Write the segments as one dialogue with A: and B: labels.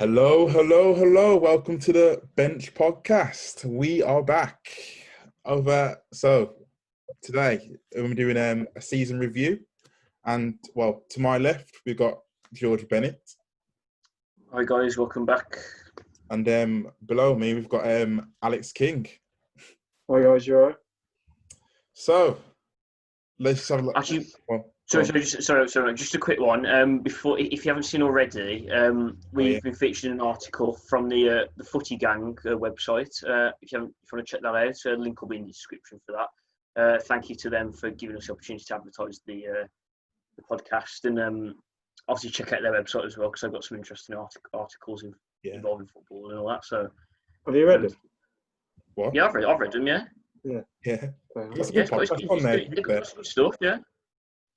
A: Hello, hello, hello. Welcome to the Bench Podcast. We are back over. So, today we're doing um, a season review. And, well, to my left, we've got George Bennett.
B: Hi, guys. Welcome back.
A: And um, below me, we've got um, Alex King.
C: Hi guys, you alright?
A: So, let's just have a look.
B: Actually,
A: Well,
B: sorry, sorry, just, sorry, sorry, just a quick one. Um, before, if you haven't seen already, um, we've
A: Oh, yeah.
B: been featured in an article from the uh, the Footy Gang uh, website. Uh, if you haven't, if you want to check that out, uh, link will be in the description for that. Uh, thank you to them for giving us the opportunity to advertise the uh, the podcast, and um, obviously check out their website as well because they've got some interesting artic- articles in,
A: Yeah.
B: involving football and all that. So
C: Have you read it?
A: What?
B: yeah, I've read, I've read them. Yeah,
A: Yeah.
C: Fair
A: That's
C: enough.
A: a
B: yeah,
A: good
B: it's, it's,
A: podcast on
B: it's, it's, it's good stuff. Yeah,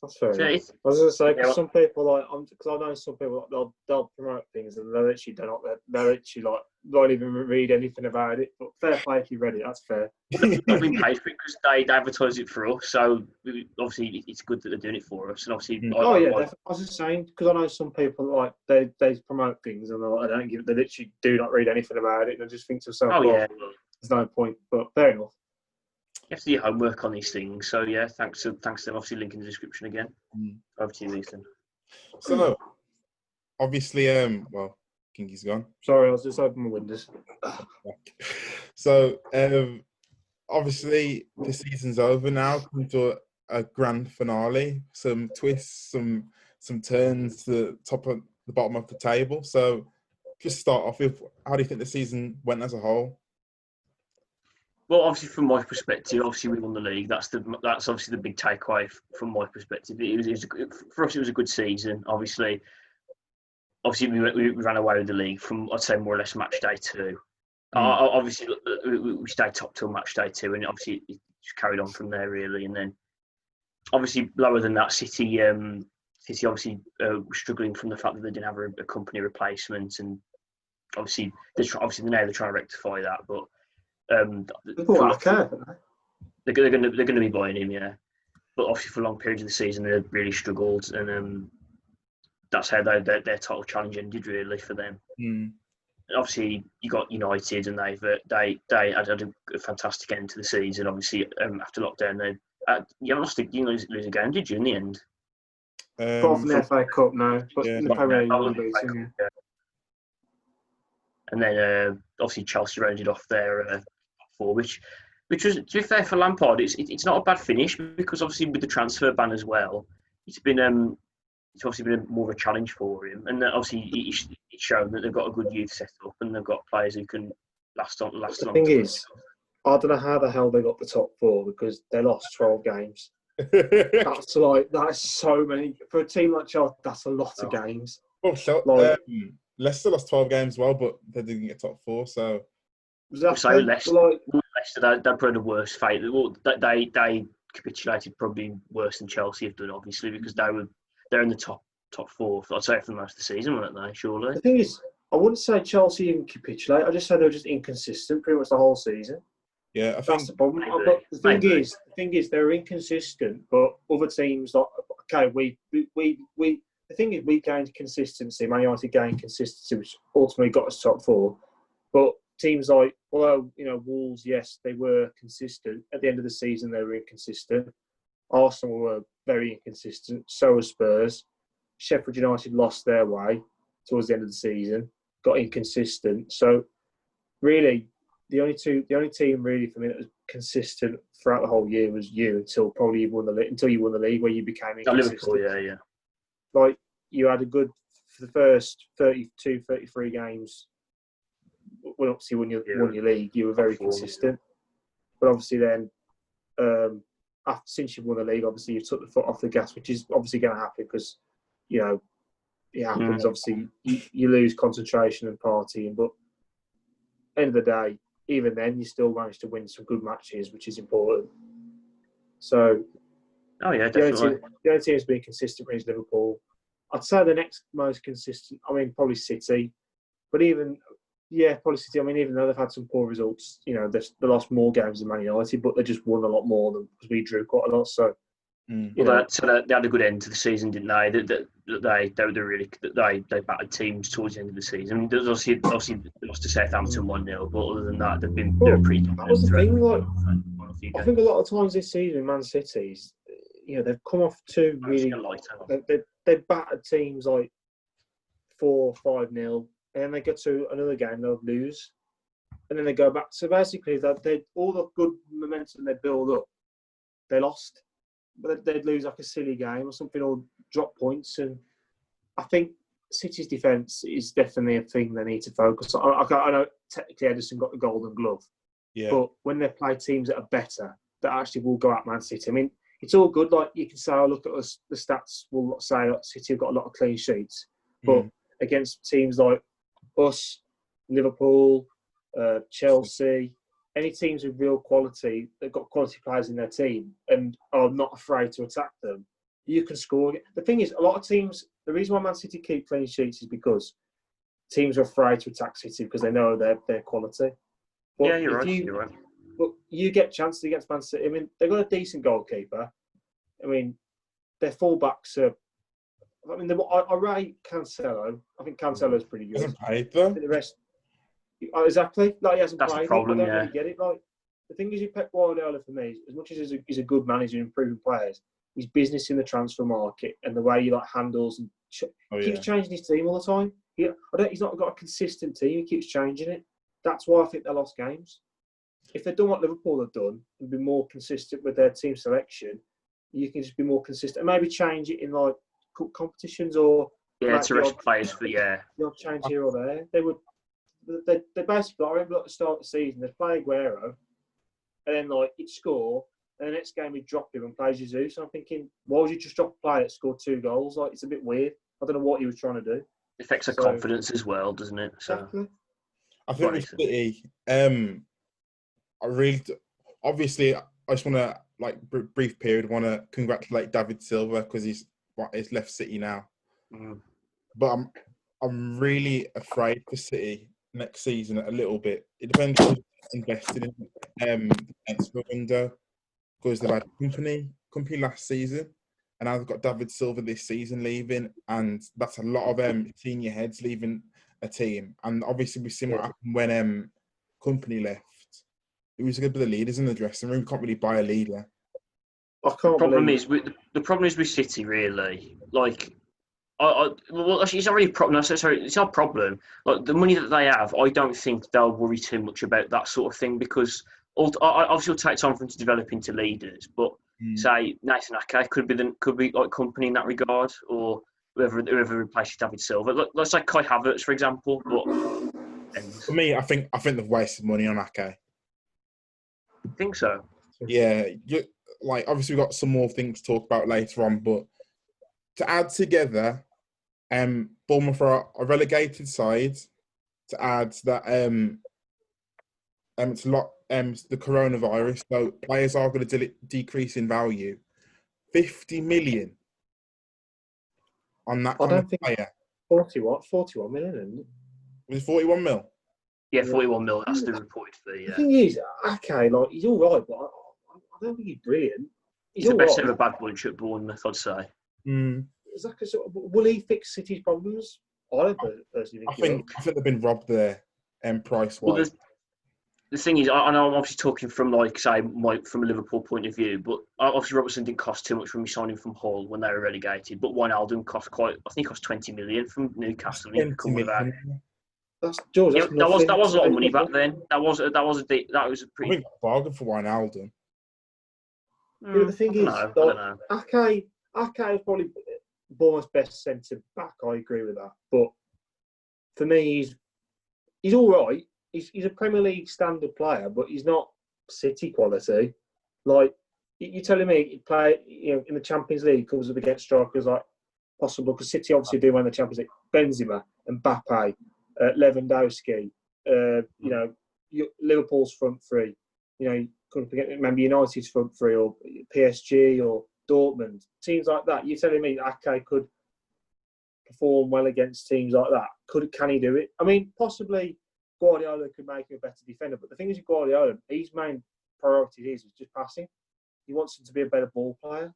C: That's fair
B: so
C: enough. I was going to say,
B: Yeah,
C: because
B: well-
C: some people, like, I'm because I know some people, they'll, they'll promote things and they'll actually do not, they'll actually, like, won't even read anything about it. But fair play if you read it, that's fair.
B: They've been paid for it because they, they advertise it for us. So we- obviously it's good that they're doing it for us. And obviously,
A: Mm.
B: I-
C: Oh, yeah,
B: I-
C: I was just saying, because I know some people, like, they, they promote things and they're like, they don't give, they literally do not read anything about it and they just think to themselves,
B: oh
C: well,
B: yeah,
C: there's no point. But fair enough.
B: You have to do your homework on these things. So yeah, thanks to thanks to them. Obviously, link in the description again.
A: Mm.
B: Over to you, Ethan.
A: So, obviously, um, well, Kingy's gone.
C: Sorry, I was just opening my windows.
A: So, um, obviously, the season's over now. Come to a, a grand finale. Some twists, some some turns. The top of the bottom of the table. So, just start off with how do you think the season went as a whole?
B: Well, obviously, from my perspective, obviously we won the league. That's the that's obviously the big takeaway from my perspective. It was, it was a for us. It was a good season. Obviously, obviously we, went- we ran away with the league from I'd say more or less match day two.
A: Mm.
B: Uh, obviously, we- stayed top till match day two, and obviously it just carried on from there really. And then obviously lower than that, City um, City obviously uh, were struggling from the fact that they didn't have a, a Kompany replacement, and obviously they're obviously now they're trying to rectify that, but. Um,
C: They bought
B: from-
C: Ake, haven't they?
B: they're, they're going to they're going to be buying him, yeah. But obviously for long periods of the season, they really struggled, and um, that's how they, their their title challenge ended really for them.
A: Mm.
B: And obviously, you got United, and they've uh, they they had, had a, a fantastic end to the season. Obviously, um, after lockdown, they uh, you haven't lost a, you didn't lose, lose a game, did you? In the end,
C: Apart
A: Um,
C: from the FA Cup, no. But
A: Yeah.
C: in the Premier League, you won
B: the FA
C: beaten, yeah.
B: And then uh, obviously Chelsea rounded off their uh, four, which which was to be fair for Lampard, it's it, it's not a bad finish because obviously with the transfer ban as well, it's been um it's obviously been more of a challenge for him, and then obviously it's it's shown that they've got a good youth set up and they've got players who can last on last a
C: The
B: long
C: thing
B: time.
C: is, I don't know how the hell they got the top four because they lost 12 games. That's like, that's so many. For a team like Chelsea, that's a lot of
B: Oh.
C: games.
A: well, so,
C: Like-
A: um, Leicester lost 12 games as well, but they didn't get top four. So,
C: Was that
B: So
C: fair?
B: Leicester-
C: Like,
B: Leicester, they, they're probably the worst fate. Well, they- they they capitulated probably worse than Chelsea have done, obviously, because they were they're in the top top four. I'd say for the most of the season, weren't they? Surely.
C: the thing is, I wouldn't say Chelsea even capitulate. I just say they were just inconsistent pretty much the whole season.
A: yeah, I think
C: That's the problem.
B: Maybe.
C: But the thing
B: Maybe.
C: is, the thing is, they're inconsistent. But other teams, like okay, we we we, we the thing is, we gained consistency. Man United gained consistency, which ultimately got us top four. But teams like, although you know, Wolves, yes, they were consistent. At the end of the season, they were inconsistent. Arsenal were very inconsistent. So were Spurs. Sheffield United lost their way towards the end of the season, got inconsistent. So really, the only two, the only team really for me that was consistent throughout the whole year was you until probably you won the league, until you won the league where you became inconsistent.
B: Liverpool, yeah, yeah.
C: Like you had a good for the first 32, 33 games. When obviously when you
B: Yeah.
C: won your league, you were very consistent. But obviously then, um, after since you've won the league, obviously you took the foot off the gas, which is obviously going to happen because you know it happens. Obviously, you, you lose concentration and partying, but end of the day, even then, you still managed to win some good matches, which is important. So
B: Oh yeah,
C: the only,
B: definitely.
C: team, the only team that's been consistent is Liverpool. I'd say the next most consistent, I mean, probably City. But even, yeah, probably City. I mean, even though they've had some poor results, you know, they've, they lost more games than Man United, but they just won a lot more than because we drew quite a lot. So
A: Mm.
B: Well,
C: Yeah.
B: they, so they, they had a good end to the season, didn't they? They they they, they, really they they battered teams towards the end of the season. There's obviously obviously they lost to Southampton one 0 but other than that, they've been they're
C: Well,
B: pretty.
C: that was the thing, like,
B: Quite a few
C: I think a lot of times this season, Man City's, you know, they've come off two really,
B: light it
C: they, they, they battered teams like four, five nil, and then they get to another game, they'll lose, and then they go back. So basically, that they all the good momentum they build up, they lost. But they'd lose like a silly game or something, or drop points. And I think City's defence is definitely a thing they need to focus on. I, I, I know technically Ederson got the Golden Glove,
A: Yeah.
C: but when they play teams that are better, that actually will go at Man City. I mean, it's all good. Like you can say, oh, look at us. The stats will say that City have got a lot of clean sheets, but
A: Mm.
C: against teams like us, Liverpool, uh, Chelsea, any teams with real quality, they've got quality players in their team and are not afraid to attack them. You can score. The thing is, a lot of teams. The reason why Man City keep clean sheets is because teams are afraid to attack City because they know their their quality. But
B: yeah, you're right.
C: you-
B: You're right.
C: but you get chances against Man City. I mean, they've got a decent goalkeeper. I mean, their fullbacks are. I mean, they, I, I rate Cancelo. I think Cancelo's mm. pretty good.
A: Hasn't played though.
C: The rest, oh, exactly. Like he hasn't
B: That's the
C: played. it.
B: problem,
C: I don't
B: yeah.
C: really get it. Like the thing is, with Pep Guardiola for me, as much as he's a, he's a good manager and improving players, his business in the transfer market and the way he like handles and ch-
A: Oh
C: keeps changing his team all the time. He, I don't, he's not got a consistent team. He keeps changing it. That's why I think they lost games. If they'd done what Liverpool have done and been more consistent with their team selection, you can just be more consistent and maybe change it in like cup competitions or
B: Yeah,
C: Like
B: to
C: the
B: rest
C: odd-
B: players for yeah.
C: the odd change here or there. They would, they, they basically, I remember at the start of the season, they'd play Aguero and then like he'd score and the next game he'd drop him and play Jesus. And I'm thinking, why would you just drop a player that scored two goals? Like, it's a bit weird. I don't know what he was trying to do.
B: It affects their
C: So-
B: confidence as well, doesn't it? So
C: Exactly.
A: I think
B: Right.
A: with City, um, I really, obviously, I just want to like brief period. Want to congratulate David Silva because he's he's left City now.
B: mm,
A: But I'm I'm really afraid for City next season a little bit. It depends who's invested in um the transfer window because they've had Kompany Kompany last season. And I've got David Silva this season leaving, and that's a lot of um, senior heads leaving a team. And obviously, we've seen what happened when um, Kompany left. It was to be the leaders in the dressing room. You Can't really buy a leader.
C: I can't
B: problem
C: believe
B: is with the problem is with City really. Like, I, I well, actually, it's not really a problem. No, sorry, it's not a problem. Like the money that they have, I don't think they'll worry too much about that sort of thing because ult- I- I- obviously it'll take time for them to develop into leaders. But
A: Mm.
B: say Nathan Ake could be the could be like Kompany in that regard, or whoever whoever replaces David Silva. Like, let's say Kai Havertz, for example. But
A: For me, I think I think they've wasted money on Ake.
B: I think so.
A: Yeah, you, like obviously we've got some more things to talk about later on, but to add together, um, Bournemouth are a relegated side. To add that, um, um, it's a lot. Um, the coronavirus, so players are going to de- decrease in value. Fifty million on that
C: I
A: kind
C: don't
A: of
C: think-
A: player.
C: 41, 41 million. Isn't it?
A: Was it forty-one mil?
B: Yeah,
C: Yeah.
B: forty-one mil. That's the reported fee.
C: The
B: Yeah,
C: thing is, okay, like he's all right, but I, I I don't he's brilliant. He's
B: he's the best
C: right.
B: ever bad bunch at Bournemouth, I'd say.
A: Mm,
C: Is that 'cause- will he fix City's problems? I don't per- personally
A: I
C: think. he
A: think I think they've been robbed there, um, price
B: Well,
A: wise.
B: the, the thing is, I, I know I'm obviously talking from like say my from a Liverpool point of view, but uh, obviously Robertson didn't cost too much when we signed him from Hull when they were relegated. But Wijnaldum cost quite, I think, it cost 20 million from Newcastle. and he come with that.
C: That's George.
B: Yeah,
C: That's
B: that was
C: nothing.
B: that was a lot of money back then. That was that was a that was a pretty.
A: think bargain for Wijnaldum.
C: Yeah, the thing
B: I don't
C: is,
B: know, I don't know.
C: Ake, Ake is probably Bournemouth's best centre back. I agree with that. But for me, he's he's all right. He's, he's a Premier League standard player, but he's not City quality. Like you- you're telling me, he play you know in the Champions League comes up against strikers like possible because City obviously do win the Champions League. Benzema, Mbappe, uh, Lewandowski. Uh, you know, Liverpool's front three. You know, you couldn't forget remember United's front three or PSG or Dortmund teams like that. You're telling me Ake could perform well against teams like that? Could can he do it? I mean, possibly Guardiola could make him a better defender, but the thing is, with Guardiola, his main priority is, is just passing. He wants him to be a better ball player.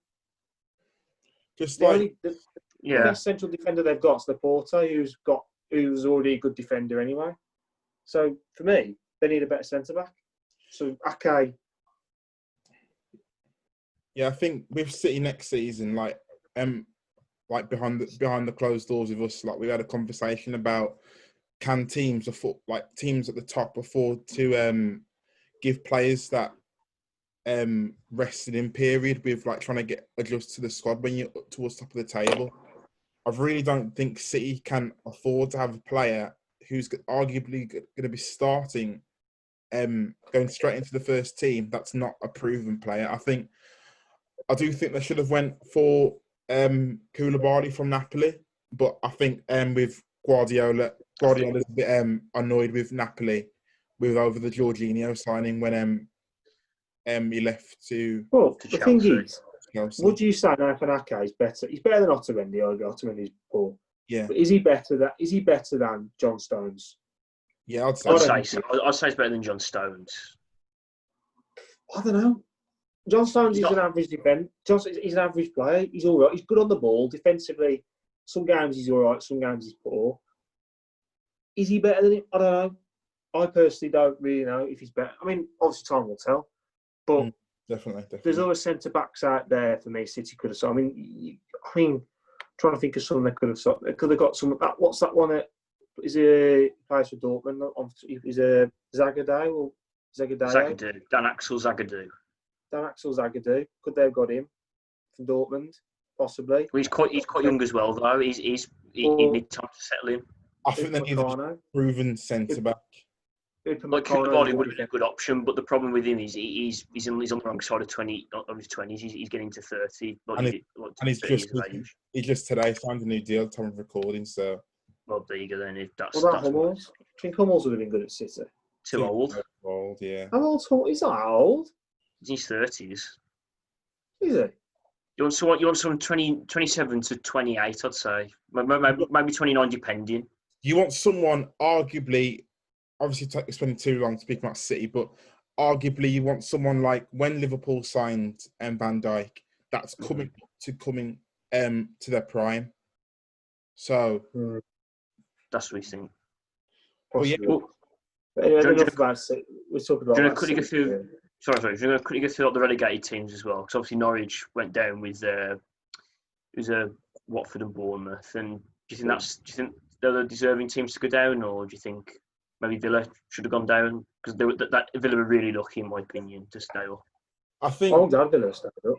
A: Just
C: The
A: like
C: only the, the best central defender they've got is Laporte, who's got who's already a good defender anyway. So for me, they need a better centre back. So Ake,
A: Yeah, I think with City next season, like um, like behind the behind the closed doors with us, like we had a conversation about can teams afford like teams at the top afford to um give players that um rested in period with like trying to get adjust to the squad when you're up towards top of the table. I really don't think City can afford to have a player who's arguably going to be starting, um, going straight into the first team. That's not a proven player. I think I do think they should have went for um Koulibaly from Napoli, but I think um with Guardiola, Guardiola's a bit um annoyed with Napoli with over the Jorginho signing when um um he left to
C: well,
B: To
C: the thing is,
A: Chelsea.
C: would you say Nathan Ake is better? He's better than Otamendi. Otamendi's poor.
A: yeah,
C: But is he better than is he better than John Stones?
A: Yeah, I'd say.
B: I'd say so. I'd- I'd say it's better than John Stones.
C: I don't know. John Stones
B: He's
C: is
B: not-
C: an average defender. John, he's an average player. He's all right. He's good on the ball defensively. Some games he's all right. Some games he's poor. Is he better than him? I don't know. I personally don't really know if he's better. I mean, obviously time will tell. But
A: Mm. Definitely, definitely.
C: there's other centre backs out there for me. City could have. So I mean, you, I mean, trying to think of someone they could have. They could have got some. That, what's that one? That is he a plays for Dortmund. on- Is a Zagadou or Zagadou?
B: Zagadou, Dan Axel Zagadou.
C: Dan Axel Zagadou. Could they have got him from Dortmund? Possibly.
B: Well, he's quite he's quite young as well though. He's he's he, he
C: Or-
B: needs time to settle in.
A: I think they need a
C: Upamecano.
A: proven centre back.
B: Like Koulibaly would have been a good option, but the problem with him is he, he's he's, in, he's on the wrong side of twenty of his twenties. He's, he's getting to thirty, like,
A: And
B: he
A: it-
B: like
A: And he's just
B: years of age.
A: he just today signed a new deal at the time of recording, so
B: Well, there you go. Then if that's,
C: What about
B: that's
C: Hummels? I think Hummels would have been good at City.
B: too old.
A: Old, yeah.
C: How old's Hummels? He's not old,
B: He's in his thirties.
C: is he?
B: You want someone? You want someone 20, 27 to twenty eight? I'd say maybe, maybe, maybe twenty nine, depending.
A: You want someone arguably, obviously t- spending too long speaking about City, but arguably you want someone like when Liverpool signed um, Van Dijk, that's
C: Mm-hmm.
A: coming to coming um to their prime. So
B: That's what we think.
A: Well, yeah,
B: Well,
C: But anyway,
B: do
C: enough about City. We're talking about.
B: do you could you through-
C: yeah.
B: sorry, sorry. We're going to quickly go through like, the relegated teams as well, because obviously Norwich went down with uh, it was uh, Watford and Bournemouth. And do you think that's do you think they're the deserving teams to go down, or do you think maybe Villa should have gone down because they were that, that Villa were really lucky, in my opinion, to stay up.
A: I think
C: Oh, Dad Villa stepped up.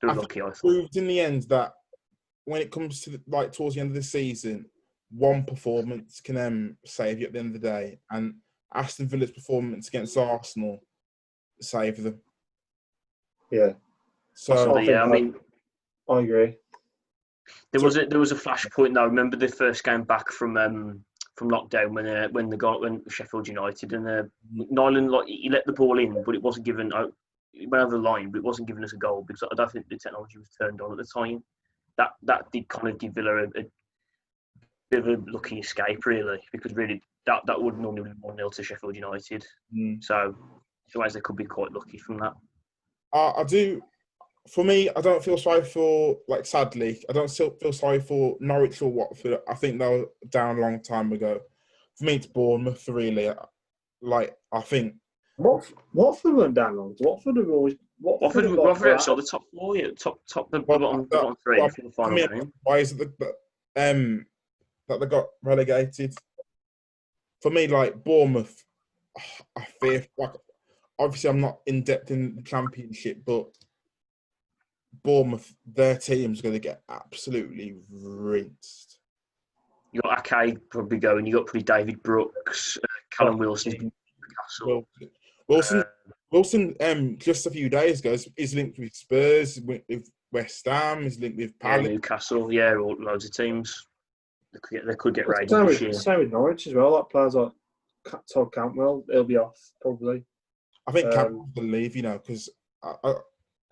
B: They were
A: I
B: lucky, I
A: proved in the end that when it comes to the, like towards the end of the season, one performance can um, save you at the end of the day, and Aston Villa's performance against Arsenal saved them.
C: Yeah,
A: So
B: Possibly, yeah. I
C: think
B: mean,
C: I agree.
B: There was a there was a flashpoint though. I remember the first game back from um from lockdown when uh, when the got when Sheffield United and uh, Nyland like he let the ball in, but it wasn't given out. It went over the line, but it wasn't giving us a goal because I don't think the technology was turned on at the time. That that did kind of give Villa a, a bit of a lucky escape, really, because really that that would normally be one 0 to Sheffield United.
A: mm,
B: So, in ways they could be quite lucky from that.
A: I, I do. For me, I don't feel sorry for like. Sadly, I don't still feel sorry for Norwich or Watford. I think they were down a long time ago. For me, it's Bournemouth. Really, like I think
C: What Watford weren't down long. Watford have always. Watford,
B: Watford,
C: have got
B: Watford
C: that.
B: the top four, yeah, top top the
A: Well,
B: bottom,
A: that-
B: bottom three
A: well,
B: for the
A: I mean,
B: game.
A: why is it the that um that they got relegated? For me, like Bournemouth, I fear like obviously I'm not in depth in the championship, but Bournemouth, their team's going to get absolutely rinsed.
B: You got Ake probably going. You got probably David Brooks, uh, Callum Wilson, Newcastle.
A: Wilson, Wilson,
B: Uh,
A: Wilson, um, just a few days ago, is- linked with Spurs, with West Ham, is linked with
B: yeah,
A: Palace.
B: Newcastle, yeah, all, loads of teams. They could get, they could get raided
C: Same with, same with Norwich as well. Like players like Ca- Todd Cantwell, he'll be off probably.
A: I think
C: Um,
A: Cantwell will leave, you know, because I, I,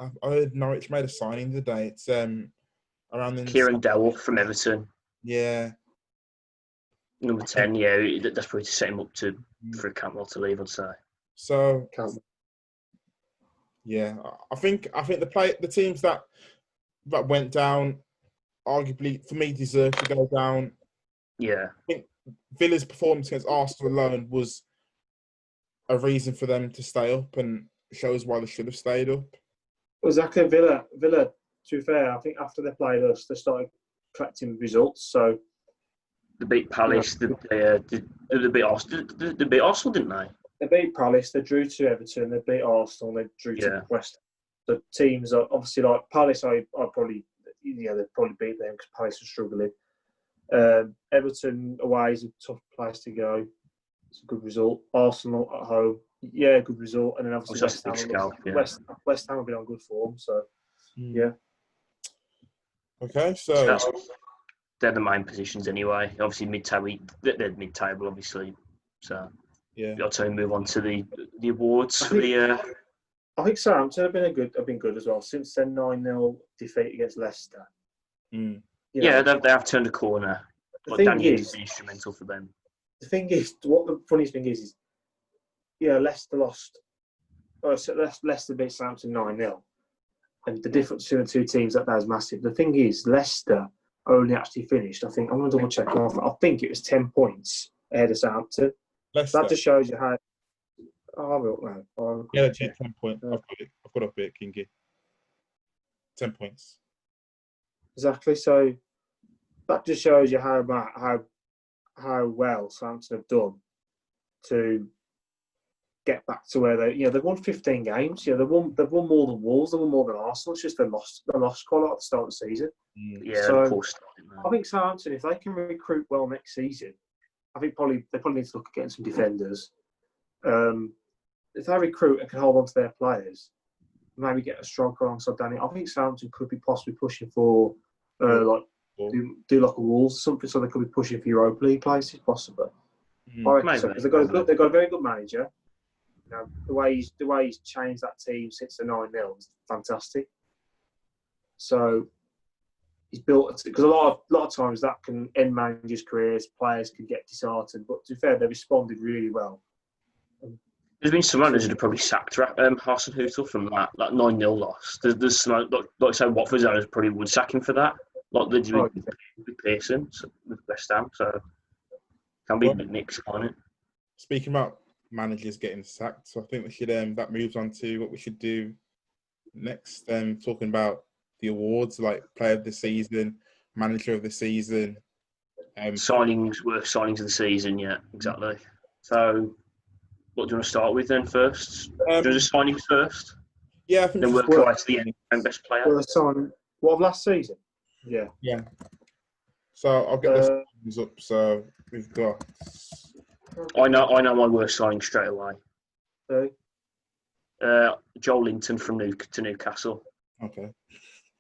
A: I I heard Norwich made a signing today. It's um around the
B: Kieran Dowell from Everton,
A: Yeah,
B: number ten. Yeah, that's probably to set him up to
A: Mm.
B: for Cantwell to leave. I'd say.
A: so
C: Cantwell.
A: yeah, I- I think I think the play the teams that that went down, arguably for me, deserved to go down.
B: Yeah, I think
A: Villa's performance against Arsenal alone was a reason for them to stay up and shows why they should have stayed up.
C: Exactly, Villa. Villa. To be fair, I think after they played us, they started collecting results. So
B: they beat Palace. They, they, uh, they, they beat Arsenal. They, they beat Arsenal, didn't they?
C: they beat Palace. They drew to Everton. They beat Arsenal. They drew
B: Yeah.
C: to West. The teams are obviously like Palace. I I probably yeah they probably beat them because Palace are struggling. Um, Everton away is a tough place to go. It's a good result. Arsenal at home, yeah, good result. And then obviously
B: Obviously,
C: West Ham.
B: scalp, yeah.
C: West, West Ham have been on good form. So Yeah.
A: Okay, so
B: So they're the main positions anyway. Obviously, mid-table. They're they're mid-table, obviously. So
A: yeah,
B: got to move on to the the awards for the. Uh,
C: I think Southampton have been a good have been good as well since their nine 0 defeat against Leicester.
A: mm,
C: You
B: yeah,
C: know,
B: they, they have turned a corner.
C: the
B: But
C: thing
B: Danny
C: is,
B: instrumental for them.
C: the thing is, what the funniest thing is, is yeah, Leicester lost. Oh, so Leic- Leicester beat Southampton 9 0. And the difference between the two teams that that is massive. The thing is, Leicester only actually finished, I think, I'm going to double check. Off. I think it was 10 points ahead of Southampton.
A: Leicester.
C: That just shows you how. Oh, I don't know. I'll-
A: yeah, that's it, ten points. I've got it. I've got up it, Kingy. Ten points.
C: Exactly. So that just shows you how ma- how how well Southampton have done to get back to where they you know they've won 15 games. Yeah, they've won they've won more than Wolves. They've won more than Arsenal. It's just they lost they lost quite a lot at the start of the season.
A: Mm,
B: Yeah,
C: So-
B: of course.
C: I think Southampton, if they can recruit well next season, I think probably they probably need to look at getting some defenders. Um, if they recruit and can hold on to their players, maybe get a striker alongside Danny. I think Southampton could be possibly pushing for uh, like
A: Or-
C: do, do like a Wolves or something, so they could be pushing for Europa League places possibly.
A: mm,
C: I reckon so,
B: Maybe.
C: 'cause they've got a good, they've got a very good manager. You know, the way he's the way he's changed that team since the nine 0 is fantastic. So he's built because a lot of lot of times that can end managers' careers. Players can get disheartened, but to be fair, they responded really well.
B: There's been some that have probably sacked um, Hasenhüttl from that, that 9 0 loss. There's, there's some, like, like say, Watford's owners probably would sack him for that. Like they did
C: Oh,
B: with, with Pearson, so, with West Ham. So, can be
A: Well-
B: mixed on it.
A: Speaking about managers getting sacked, so I think we should um that moves on to what we should do next. Um, talking about the awards like Player of the Season, Manager of the Season. Um,
B: Signings, worst signings of the season, yeah, exactly. So, what do you want to start with then first?
A: um,
B: Do the signings first,
A: yeah, I think
B: then
A: just
B: work our
A: work-
B: way to the end and best player.
C: Well, the sign what of last season? Yeah.
A: Yeah. So I'll get
C: Uh,
A: this up. So we've got
B: I know, I know my worst signing straight away.
C: uh,
B: Uh, Joelinton from New to Newcastle.
A: okay.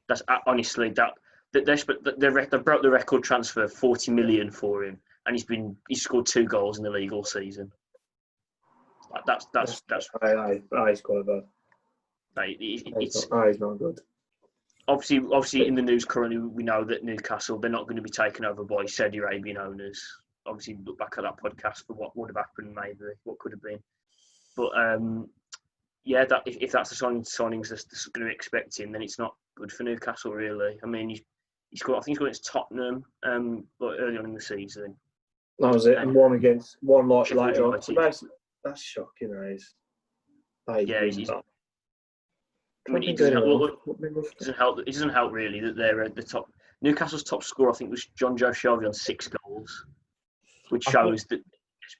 B: That's uh, honestly that that they sp- they, they broke the record transfer forty million for him, and he's been he's scored two goals in the league all season. Like, that's that's that's
C: Aye, aye, aye, he's quite bad.
B: like, it- it's
C: not, aye, he's not good.
B: obviously obviously in the news currently we know that Newcastle they're not going to be taken over by Saudi Arabian owners. Obviously look back at that podcast for what would have happened maybe what could have been, but um yeah that if, if that's the signing signings that's, going to be expecting then it's not good for Newcastle really. I mean he's he's got I think he's got against Tottenham um but early on in the season.
C: That was it. And one against one
B: Sheffield
C: later on.
B: United.
C: That's, that's shocking, that is. That is
B: Yeah,
C: really
B: he's-
C: bad.
B: It doesn't help,
C: on.
B: it
C: What been rough?
B: doesn't help. It doesn't help really that they're at the top. Newcastle's top scorer, I think, was Jonjo Shelvey on six goals, which
A: I think-
B: shows that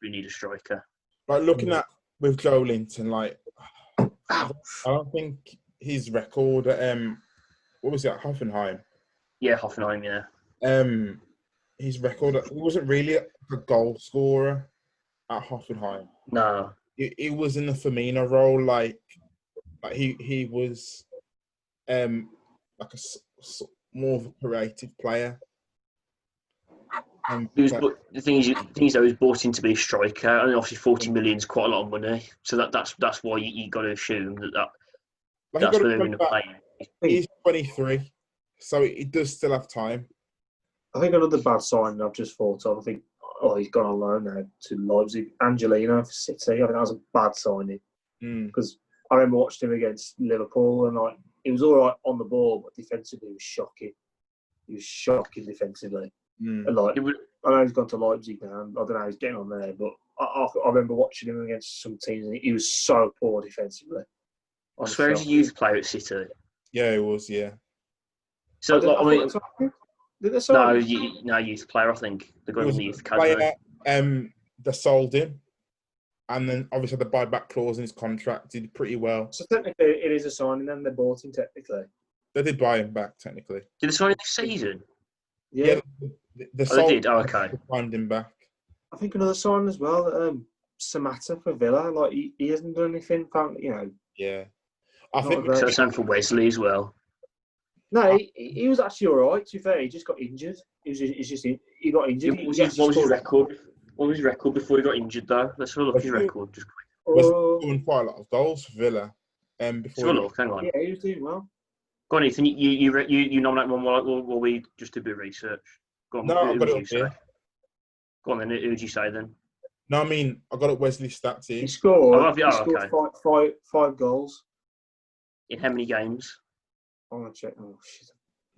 B: we need a striker.
A: Like looking
C: Mm.
A: at with Joelinton, like I don't think his record at um what was it at Hoffenheim?
B: Yeah, Hoffenheim. Yeah,
A: Um his record he wasn't really a goal scorer at Hoffenheim.
B: no,
A: It, it was in the Firmino role, like like he he was um like a s- s- more of a creative player. Um,
B: he was.
A: but-
B: But the thing is, the thing is, though, he was bought in to be a striker, and obviously forty million is quite a lot of money. So that, that's that's why you, you got to assume that, that
A: like, you
B: that's where they're going to play.
A: He's 23, so he does still have time.
C: I think another bad sign I've just thought of. I think oh he's gone on loan now to Leipzig. Angelino for City. I think that was a bad signing
A: Mm.
C: because I remember watching him against Liverpool and like he was all right on the ball, but defensively he was shocking. He was shocking defensively.
A: Mm.
C: And like,
B: It would,
C: I know he's gone to Leipzig now. and I don't know how he's getting on there, but I, I, I remember watching him against some teams, and he was so poor defensively.
B: I swear he's a youth player at City.
A: Yeah, it was. Yeah,
B: So, like, I mean,
C: did they
B: no,
C: him?
B: you, no youth player. I think they got
A: It
B: him
A: was
B: the
A: a
B: youth academy.
A: player, um, they sold him, and then obviously the buyback clause in his contract did pretty well.
C: So technically, it is a signing. Then they bought him technically.
A: They did buy him back technically.
B: Did they sign him this season?
C: Yeah,
A: they, they
B: Oh, they
A: sold
B: did? Oh, okay.
A: to find him back.
C: I think another signing as well. Um, Samatta for Villa. Like he, he hasn't done anything. Found you know.
A: Yeah, I
C: Not
A: think
B: So
C: great-
B: same for Wesley as well.
C: No, he, he was actually all right. To be fair, he just got injured. He was he's just he got injured.
B: What
C: He-
B: was,
C: he
B: his, what was his record? What was his record before he got injured, though? Let's have a look at his record. Just quick.
A: was
C: Oh,
A: doing quite a lot of goals for Villa. Um,
B: Let's
A: before
B: have a look. Hang on.
C: yeah, he was doing well.
B: Go on, Ethan. You you you, you nominate one while, while, while we just do a bit of research. Go on.
A: No,
B: who,
A: I've got it up here.
B: Go on then. Who would you say then?
A: No, I mean I got up Wesley stats
C: He scored.
B: Oh, have you?
C: he
B: Oh,
C: scored
B: okay.
C: five, five, five goals.
B: In how many games?
C: I'm gonna check. Oh shit,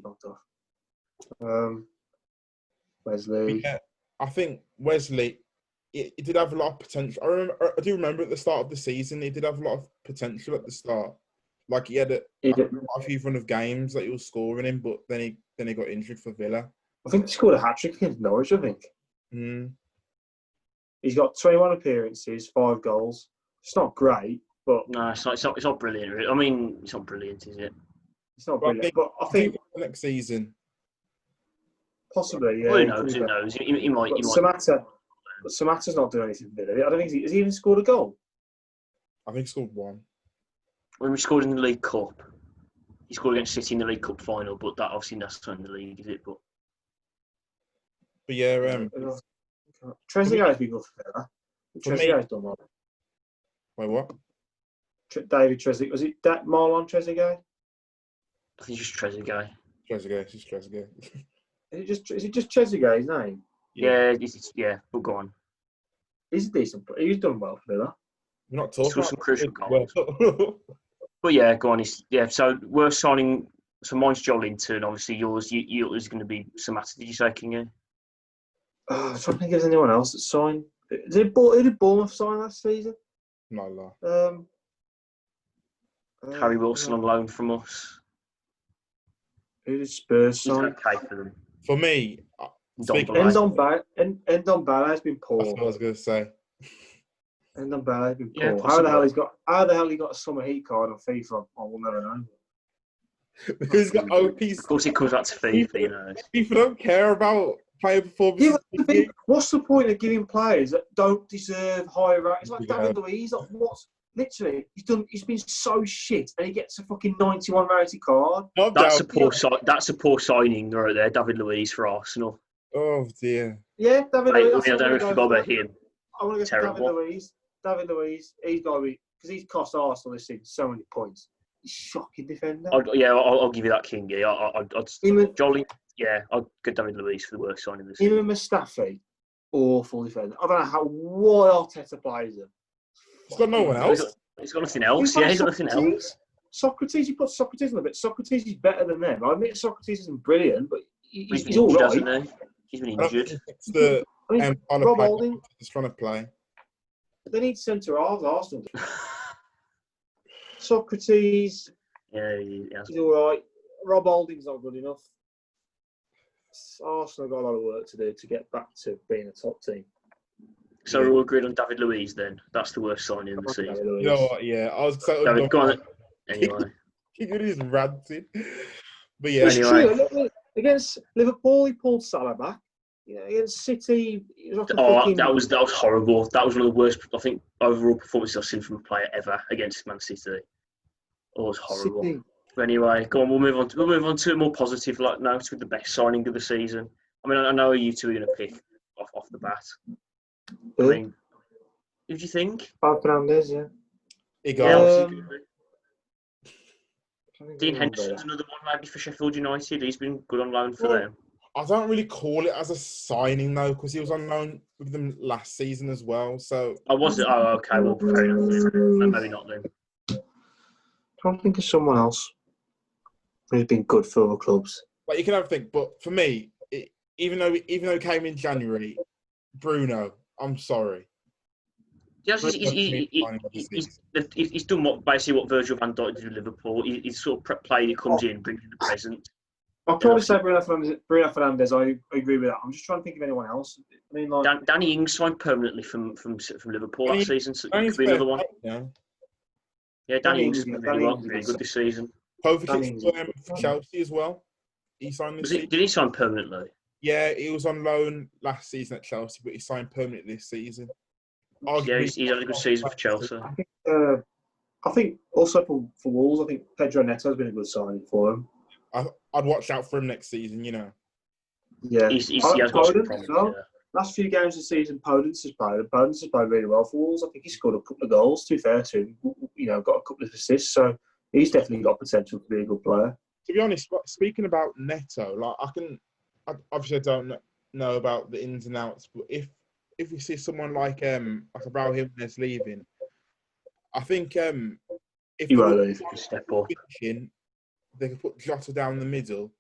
C: knocked off. Um, Wesley.
A: Yeah, I think Wesley. He, he did have a lot of potential. I remember. I do remember at the start of the season, he did have a lot of potential at the start. Like he had a,
C: He did-
A: a few run of games that he was scoring in, but then he then he got injured for Villa.
C: I think he scored a hat trick against Norwich. I think
A: Mm.
C: he's got 21 appearances, five goals. It's not great, but
B: No, it's not. It's not. It's not brilliant. I mean, it's not brilliant, is it?
C: It's not
A: But I
C: brilliant.
A: think-
C: But I
A: I think
C: think
A: next season,
C: possibly, yeah.
B: Well, who knows? Who knows? He, he might.
C: But
B: He.
C: Samatta, but Samatta's not doing anything. Really. I don't think he, has he even scored a goal.
A: I think he scored one.
B: When we scored in the League Cup, he scored against City in the League Cup final, but that obviously that's not in the league, is it? But
A: But yeah, um,
C: Trezeguet's been good for Villa.
A: For
C: Trezeguet's done well.
A: wait, what?
C: Tre- David Trezeguet was it that Marlon Trezeguet?
B: I think he's just Trezeguet.
A: Trezeguet, it's Trezeguet.
C: Is it just is it just Trezeguet? His name?
B: Yeah, it's, it's, yeah. But go on.
C: He's a decent. He's done well for Villa.
A: We're not
B: Scored
A: talking
B: some
A: about
B: crucial
A: well.
B: But yeah, go on. It's, yeah. So we're signing. So mine's Joelinton. Obviously, yours. You, yours going to be Samatta. Did you say Kingy?
C: Oh, I'm trying to think if there's anyone else that signed. Did, Bour- who did Bournemouth sign last season?
A: No, a lot.
C: Um, uh,
B: Harry Wilson on loan from us.
C: Who did Spurs
B: He's
C: sign?
B: okay for them.
A: For me, I- Speak-
B: Dombele.
C: Endon Bar- En- Ndombele has been poor.
A: that's what I was going to say.
C: Ndombele has been
B: Yeah,
C: poor. how the
B: possibly.
C: hell he's got? How the hell he got a summer heat card on FIFA? I will never know.
A: Because he's got OPs.
B: Of course, it comes back to FIFA. You know.
A: People don't care about player
C: Yeah,
A: performances.
C: but the thing, what's the point of giving players that don't deserve higher rate? It's like
A: Yeah.
C: David Luiz. Like, what's literally he's done? He's been so shit, and he gets a fucking ninety-one rated card.
A: Not
B: That's a
A: doubt-
B: poor. Si- that's a poor signing right there, David Luiz for Arsenal.
A: Oh dear.
C: Yeah, David
B: Mate, I,
C: Luiz.
B: mean, I don't know if you
C: I'm
B: got about him.
C: I want to get
B: Terrible.
C: David Luiz. David Luiz. He's got to be because he's cost Arsenal this season so many points. He's shocking defender.
B: I'd, yeah, I'll, I'll give you that, Kingy. I, I, I'd, I'd,
C: Him and,
B: Jolly, yeah, I'd get David Luiz for the worst signing this
C: him
B: season.
C: and Mustafi, awful defender. I don't know how why Arteta plays him.
A: He's got no one
B: He's
A: else.
B: got, he's got nothing else. Yeah, he's got nothing else.
C: Sokratis. Sokratis, you put Sokratis on a bit. Sokratis is better than them. I admit Sokratis isn't brilliant, but he-
B: He's
C: he's,
B: been
C: he's all
B: injured,
C: right.
B: hasn't he? He's been injured.
A: It's the
C: I mean,
A: um, kind
C: Rob Holding,
A: he's trying to play.
C: they need centre halves. Arsenal. do. Sokratis
B: Yeah, he has.
C: is all right. Rob Holding's not good enough. Arsenal got a lot of work to do to get back to being a top team.
B: So we're all agreed on David Luiz then. That's the worst signing of the season.
C: David
A: You know what? Yeah, I was so
B: David, go on. Anyway,
A: He could just ranted. But yeah,
C: It's
B: Anyway.
C: true. Look, look, Against Liverpool, he pulled Salah back. You know, against City, he was like
B: oh,
C: fucking-
B: that was that was horrible. That was one of the worst, I think, overall performances I've seen from a player ever against Man City. Oh, it was horrible.
C: City.
B: But anyway, go on. We'll move on. To, we'll move on to a more positive like note with the best signing of the season. I mean, I I know you two are going to pick off off the bat. I
C: Who?
B: mean, who do you think?
C: Mark Fernandes, yeah.
A: he
B: Yeah,
A: got.
C: Um, I
B: Dean
C: he's
B: Henderson's another one maybe for Sheffield United. He's been good on loan for
C: Yeah.
B: them.
A: I don't really call it as a signing though, because he was on loan with them last season as well. So
B: Oh, was it? Oh, okay. Well, fair enough. then. No, Maybe not then.
C: trying to think of someone else. He's been good for other clubs.
A: Like you can have a think, but for me, it, even though even though it came in January, Bruno, I'm sorry.
B: Yeah, he's, he's, he's, he's, he's, he's, he's done what basically what Virgil van Dijk did with Liverpool. He, he's sort of pre- played. He comes oh. in, brings in the present.
C: I'll probably say Bruno Fernandes. Bruno Fernandes. I agree with that. I'm just trying to think of anyone else. I mean, like
B: Dan, Danny Ings signed permanently from from from Liverpool
A: Danny-
B: last season, so
A: Danny's
B: could be another one.
A: play, you know.
B: Yeah, Danny
C: Danny
B: Ings has been really well, really good this season.
A: Kovacic
C: Danny's-
A: for Chelsea as well. He signed this
B: Was did he sign permanently?
A: Yeah, he was on loan last season at Chelsea, but he signed permanently this season.
B: Yeah, he's, he's had a good season for Chelsea.
C: I think. Uh, I think also for, for Wolves, I think Pedro Neto has been a good signing for him.
A: I'd watch out for him next season. You know,
C: Yeah,
B: He's, he's, he has got some promise.
C: well.
B: yeah.
C: last few games of the season, Podence has played. Podence has played really well for Wolves. I think he scored a couple of goals. To be fair to him, you know, got a couple of assists. So he's definitely got potential to be a good player.
A: to be honest, speaking about Neto, like I can, I, obviously I don't know about the ins and outs, but if if we see someone like um like Raul Jimenez leaving, I think um if
C: He
A: they
C: won't leave.
B: Step up.
A: finishing, they could put Jota down the middle,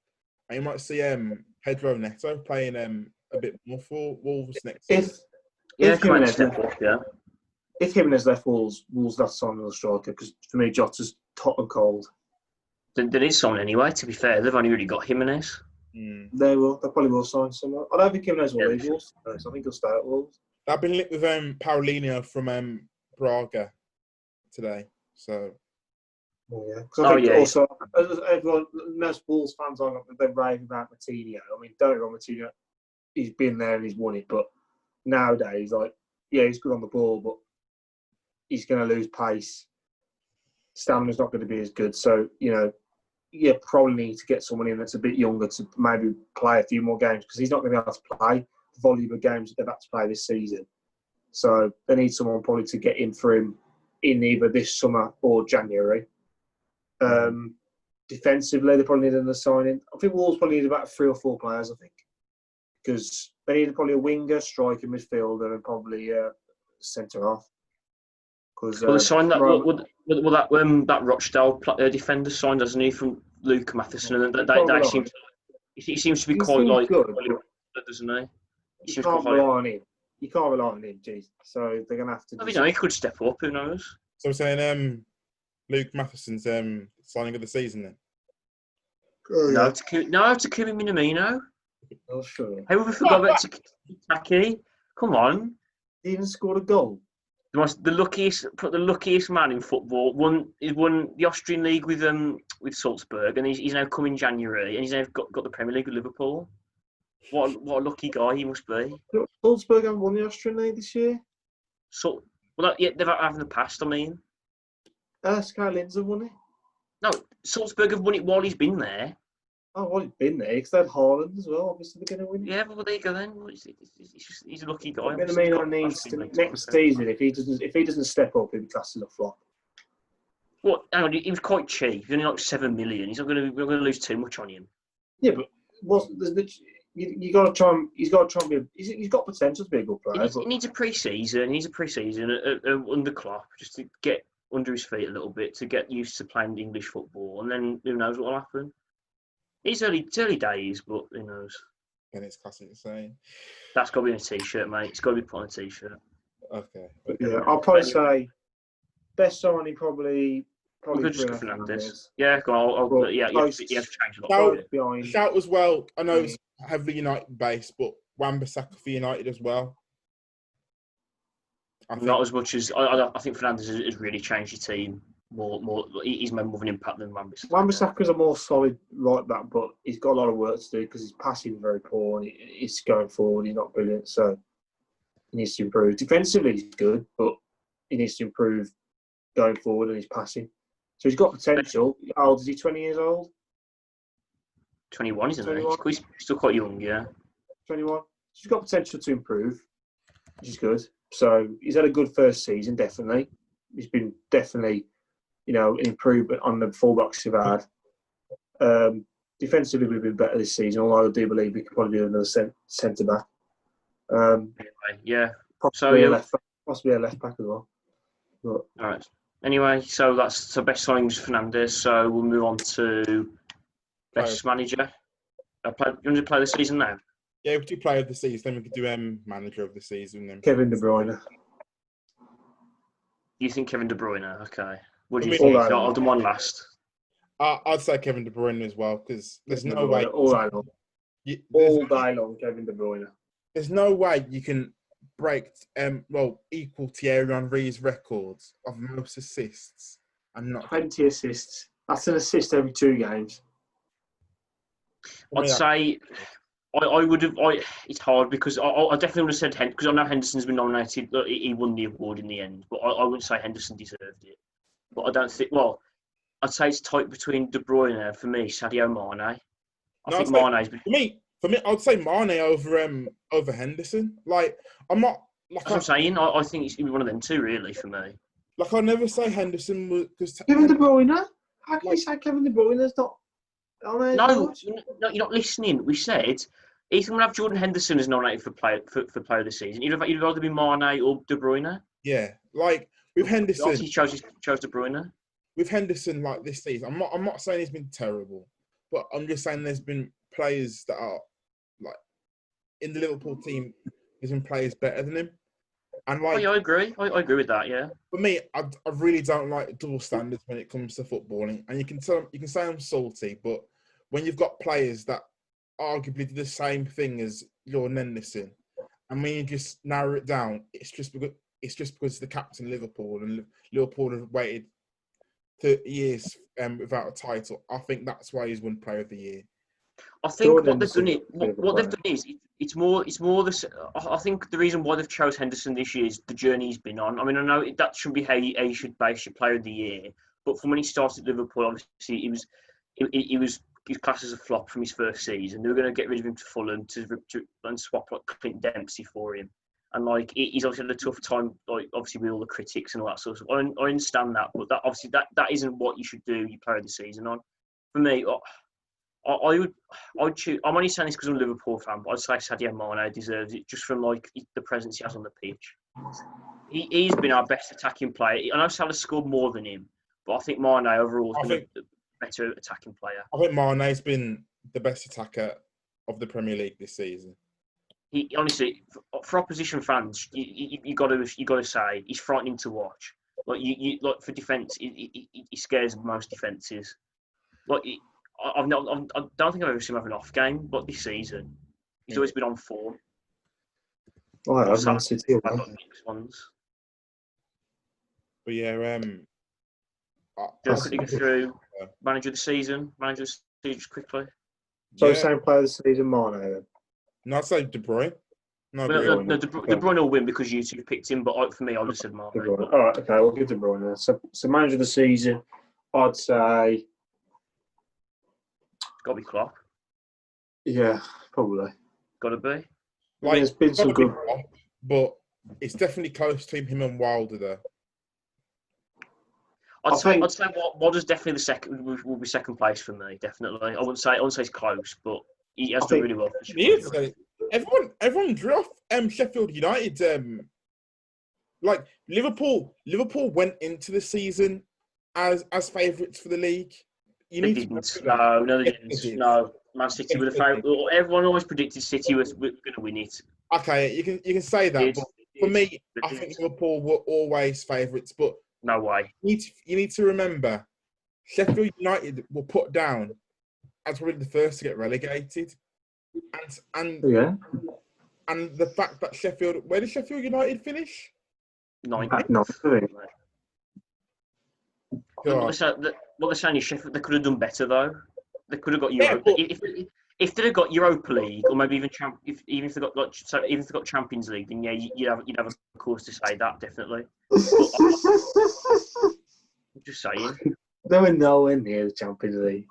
A: and you might see um Pedro Neto playing um a bit more for Wolves next
C: If
A: season.
B: Yeah,
C: if
B: come on,
C: Jimenez
B: step
C: left,
B: up, yeah.
C: if Jimenez left Wolves, Wolves have to sign another striker because for me, Jota's hot and cold.
B: There, there is someone anyway, to be fair. They've only really got Jimenez.
A: Mm.
C: They will. They probably will sign someone. I don't think Jimenez will leave Wolves. so I think he'll stay at Wolves.
A: I've been linked with um Paulinho from um Braga today, so
C: Oh, yeah. 'Cause I
B: Oh,
C: think
B: yeah.
C: also, everyone, most Wolves fans are they're raving about Moutinho. I mean, don't get wrong, Moutinho, he's been there and he's won it, but nowadays, like, yeah, he's good on the ball, but he's going to lose pace. Stamina's not going to be as good. So, you know, yeah, probably need to get someone in that's a bit younger to maybe play a few more games because he's not going to be able to play the volume of games that they've had to play this season. So they need someone probably to get in for him in either this summer or January. Um, defensively, they probably need another signing. I think Wolves probably need about three or four players. I think because they need probably a winger, striker, midfielder, and probably uh, centre half. Because
B: Well, they signed that. Well, well, well, that um, that Rochdale uh, defender signed, hasn't he, from Luke Matheson? And that, that, that
C: rely
B: seems, he seems to be
C: He
B: quite like,
C: good,
B: quite doesn't he? He
C: you
B: seems
C: can't
B: quite
C: rely on him. You can't rely on him, geez. So they're gonna have to.
B: I
C: just-
B: mean, no, he could step up. Who knows?
A: so I'm saying um Luke Matheson's um signing of the season then.
C: Oh,
B: No,
C: yeah.
B: to Ku- no, to Kimi Minamino.
C: Oh, sure.
B: Hey, we forgot about Taki. Come on,
C: He even scored a goal.
B: The most, the luckiest, put the luckiest man in football. Won, he won the Austrian league with um with Salzburg, and he's, he's now come in January, and he's now got, got the Premier League with Liverpool. What a- what a lucky guy he must be.
C: Salzburg haven't won the Austrian League this year.
B: So, well, yeah, they've had in the past. I mean,
C: Uh, Sky Lindsay won it.
B: no, Salzburg have won it while he's been there.
C: Oh, well, he's been there because they had Haaland as well. Obviously, they're going to win it.
B: Yeah, but well, there you go then. He's, just, he's a lucky guy.
C: I mean,
B: He's got
C: Minamino needs to, next season if he doesn't if he doesn't step up, he'll be classed as a flop.
B: What? Hang on, he he was quite cheap. He's only like seven million. He's not going to. We're going to lose too much on him.
C: Yeah, but what's there's lit- you, you got to try and he's got to try and be. A, he's, he's got potential to be a good
B: He
C: player.
B: needs,
C: But
B: he needs a pre-season. He needs a pre-season uh, uh, under Klopp just to get under his feet a little bit to get used to playing English football, and then who knows what will happen. It's early, it's early days, but who knows?
A: And it's classic saying.
B: That's got to be in a t-shirt, mate. It's got to be put on a t-shirt.
A: Okay.
C: yeah, I'll probably say best signing probably
B: We
C: probably
B: could just go
C: Bruno
B: Fernandes.
C: Fernandes.
B: Yeah, go on. I'll, I'll,
C: Well,
B: yeah, yeah,
C: close.
B: he has changed a lot.
A: Shout-
C: behind.
A: Shout as well. I know it's mm. heavily United based, but Wan-Bissaka for United as well. I think
B: Not as much as I, I, I think Fernandes has, has really changed the team. More, more. He's made more of an impact than Wan-Bissaka.
C: Wan-Bissaka's a more solid right back, but he's got a lot of work to do because his passing very poor and he's going forward. He's not brilliant, so he needs to improve. Defensively, he's good, but he needs to improve going forward and his passing. So he's got potential. How old is he? Twenty years old?
B: 21, isn't he?
C: 21.
B: He's still quite young, yeah.
C: 21. He's got potential to improve, which is good. So he's had a good first season, definitely. He's been definitely, you know, an improvement on the fullbacks we've had. Um, defensively, we've been better this season, although I do believe we could probably do another centre back. Um,
B: Anyway, yeah.
C: possibly,
B: So,
C: a left back, possibly a left back as well. But
B: All right. Anyway, so that's the best signings Fernandes. So we'll move on to Best manager. I play, you want to play the season now?
A: Yeah, we do player of the season. Then we could do um manager of the season. Then
C: Kevin De Bruyne.
B: You think Kevin De Bruyne? Okay. What do
A: I
B: you
A: mean-
B: think? I'll do one last.
A: I I'd say Kevin De Bruyne as well because there's no way.
C: All day long.
A: you-
C: All day long, Kevin De Bruyne.
A: there's no way you can break um well equal Thierry Henry's records of most assists and not.
C: 20 assists. That's an assist every two games.
B: I'd
A: mean,
B: say I, I would have. I it's hard because I, I definitely would have said because I know Henderson's been nominated. he won the award in the end, but I, I wouldn't say Henderson deserved it. But I don't think. Well, I'd say it's tight between De Bruyne and for me Sadio Mane. I
A: No,
B: think
A: I'd say-
B: Mane's been.
A: For me, for me, I'd say Mane over um over Henderson. Like I'm not like
B: That's
A: I,
B: what I'm saying. I, I think it's gonna be one of them two, really, for me.
A: like I'll never say Henderson was because
C: Kevin De Bruyne? How can
A: Like-
C: you say Kevin De Bruyne's not on there?
B: No, you're not, you're not listening. We said Ethan would have Jordan Henderson as nominated for player for, for player of the season. You'd have, you'd rather be Mane or De Bruyne.
A: yeah, like with Henderson,
B: he chose chose De Bruyne.
A: with Henderson like this season, I'm not I'm not saying he's been terrible, but I'm just saying there's been players that are like in the Liverpool team. There's been players better than him, and
B: Oh,
A: like
B: yeah, I agree. I, I agree with that. Yeah.
A: for me, I, I really don't like double standards when it comes to footballing. And you can tell you can say I'm salty, but when you've got players that arguably do the same thing as your Henderson, and when you just narrow it down, it's just because it's just because the captain Liverpool and Liverpool have waited 30 years um, without a title. I think that's why he's won Player of the Year.
B: I think
C: Jordan
B: what they've done
C: Henderson
B: it.
C: is a
B: What,
C: bit of a
B: what they've done is it, it's more. It's more the. s- I I think the reason why they've chose Henderson this year is the journey he's been on. I mean, I know it- that shouldn't be how you, how you should base your player of the year, but from when he started at Liverpool, obviously he was he, he he was his class as a flop from his first season. They were going to get rid of him to Fulham to, to and swap like Clint Dempsey for him. And like he's obviously had a tough time, like obviously with all the critics and all that sort of. I, I understand that, but that obviously that, that isn't what you should do. You play the season on. For me, I, I I would I'd choose. I'm only saying this because I'm a Liverpool fan, but I'd say Sadio Mane deserves it just from like the presence he has on the pitch. He, he's been our best attacking player. I know Salah scored more than him, but I think Mane overall
A: I
B: has been a better attacking player.
A: I think Mane's been the best attacker of the Premier League this season.
B: He honestly, for, for opposition fans, you, you, you got to you got to say he's frightening to watch. Like you, you like for defence, he, he, he- he scares most defences. Like he, I- I've not, I've, I don't think I've ever seen him have an off game, but this season he's
A: Yeah.
B: always been on form.
C: Oh, I have
B: Sam-
C: Man City. as well.
B: ones.
A: But yeah, um, I,
B: Do
A: I-
B: to quickly go through
A: Yeah.
B: manager of the season? Manager of the season just quickly.
C: So
A: yeah,
C: same player of the season, Mane. Then.
A: no, I'd say De Bruyne. No,
B: Well,
A: De Bruyne.
B: no, De, Bru- De Bruyne will win because you two picked him, but I, for me, I just said Mane.
C: De Bruyne. All right, okay, we'll give De Bruyne. Then. So, so manager of the season, I'd say,
B: Got to be Klopp.
C: yeah, probably.
B: Got to be.
A: Like,
C: There's been
A: it's
C: some
A: be
C: good.
A: Klopp, but it's definitely close between him and Wilder there.
B: I'd
C: I
B: say,
C: think-
B: I'd say Wa- Wilder's definitely the second. Will, will be second place for me. Definitely. I wouldn't say. I wouldn't say he's close, but he has
C: I
B: done really well. For
A: He is. Everyone, everyone drew off um, Sheffield United. Um, like Liverpool, Liverpool went into the season as as favourites for the league. You
B: They
A: need to
B: didn't. No, no, they didn't.
A: did.
B: No, Man City were the favourite. Everyone always predicted City was, were going to win it.
A: Okay, you can you can say that,
B: Did-
A: but for me, I
B: did.
A: think Liverpool were always favourites. But
B: no way.
A: you need to, you need to remember, Sheffield United were put down as probably the first to get relegated, and and
C: Yeah,
A: and the fact that Sheffield, where did Sheffield United finish?
B: Nine.
C: at ninth, I think.
B: What they're, saying, what they're saying is Sheffield. They could have done better though. They could have got
A: Yeah,
B: Europa.
A: but-
B: if, if, if they'd have got Europa League, or maybe even champ, if, even if they got like, so even if they got Champions League, then yeah, you- you'd have you'd have a cause to say that definitely. I'm just saying.
C: they were nowhere near the Champions League.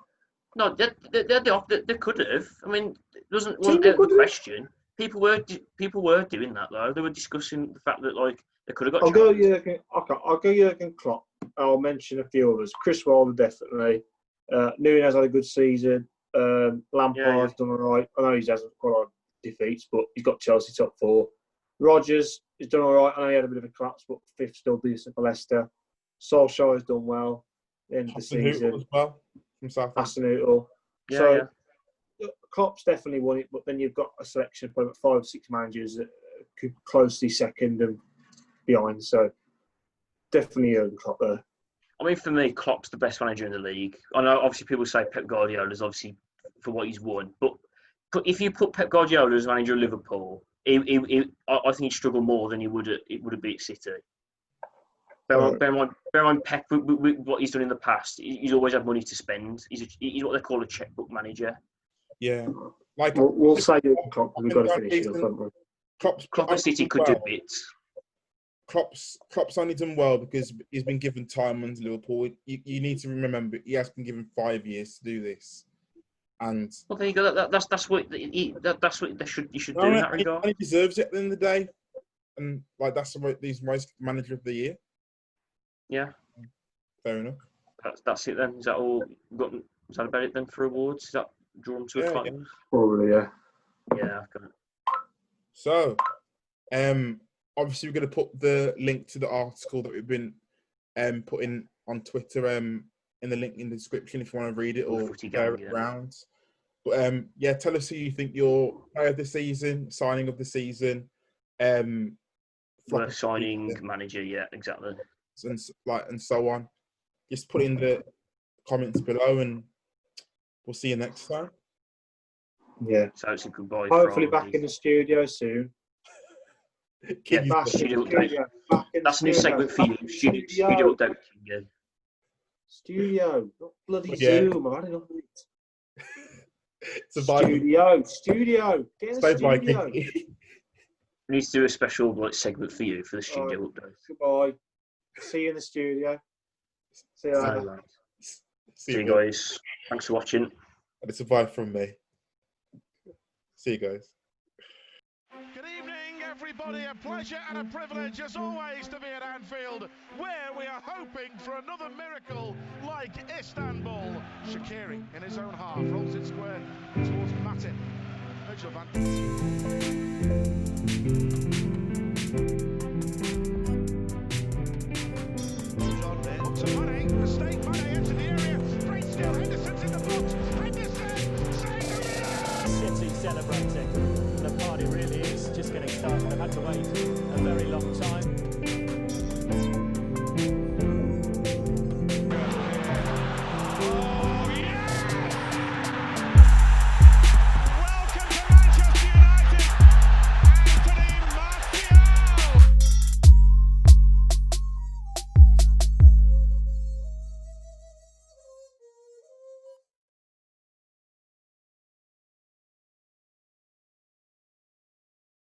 B: No, they, they, they, they, they could have. I mean, it wasn't
C: Team
B: wasn't out the
C: could've.
B: question. People were people were doing that though. They were discussing the fact that like they could have got.
C: I'll go Jurgen. Okay, I'll go Jurgen Klopp. I'll mention a few others. Chris Wilder definitely. Uh, Nuno's had a good season. Um, Lampard's done all right. I know he hasn't got a lot of defeats, but he's got Chelsea top four. Rodgers has done all right. I know he had a bit of a collapse, but fifth still decent for Leicester. Solskjaer's done well. End of the season.
A: as well from Southampton.
C: Hasenhüttl.
B: Yeah,
C: so
B: yeah.
C: Klopp's definitely won it, but then you've got a selection of probably about five, six managers that could closely second and behind. So definitely Jurgen Klopp there.
B: I mean, for me, Klopp's the best manager in the league. I know, obviously, people say Pep Guardiola is obviously for what he's won, but put, if you put Pep Guardiola as manager of Liverpool, he, he, he, I I think he'd struggle more than he would it would have beat City. Bear, in-
A: Right.
B: bear, in mind, bear in mind, Pep, with, with- with what he's done in the past, he- he's always had money to spend. He's, a, he's what they call a checkbook manager.
A: Yeah, like
C: We'll, we'll say Jurgen Klopp we've got to finish it.
A: Decent.
C: haven't we?
A: Klopp's
B: Klopp and
A: only
B: City
A: done
B: could do
A: well.
B: bits.
A: Klopp's Klopp's only done well because he's been given time under Liverpool. You, you need to remember he has been given five years to do this, and
B: Well, there you go. That, that, that's that's what he, that, that's what they should you should do in that
A: he,
B: regard.
A: he deserves it at the end of the day, and like that's what he's most manager of the year.
B: Yeah,
A: Fair enough.
B: that's that's it then. Is that all? Got, is that about it then for awards? Is that drawn to a
A: Yeah,
B: close?
A: yeah.
C: Probably, yeah.
B: Yeah, I've got it.
A: So, um, obviously we're going to put the link to the article that we've been um putting on Twitter um in the link in the description if you want to read it
B: Or
A: or
B: Footy
A: share it
B: yeah.
A: around. But um, yeah, tell us who you think your player of the season, signing of the season, um, flop of
B: signing
A: season,
B: manager. Yeah, exactly.
A: And like and so on. Just put in the comments below, and we'll see you next time.
C: Yeah.
B: So it's a goodbye.
C: Hopefully
B: from
C: back in the studio soon.
A: Kid you
C: Back
B: studio update.
C: studio. Back in the
B: That's a new segment for you.
C: Back
B: Studio,
C: studio.
B: studio update. Yeah.
C: Studio, not bloody
A: Yeah.
C: Zoom. I've had enough of it.
A: It's a vibe.
C: Studio, studio. Get in
A: Stay
C: studio.
A: Kid.
B: We need to do a special like segment for you for the studio update.
C: Goodbye. See you in the studio. See you later.
B: Alright.
A: See
B: See you
A: you guys.
B: guys. Thanks for watching.
A: And it's a vibe from me. See you guys.
D: Good evening, everybody. A pleasure and a privilege, as always, to be at Anfield, where we are hoping for another miracle like Istanbul. Shaqiri in his own half rolls it square towards Matip. Virgil van
E: celebrating. The party really is just getting started. I've had to wait a very long time.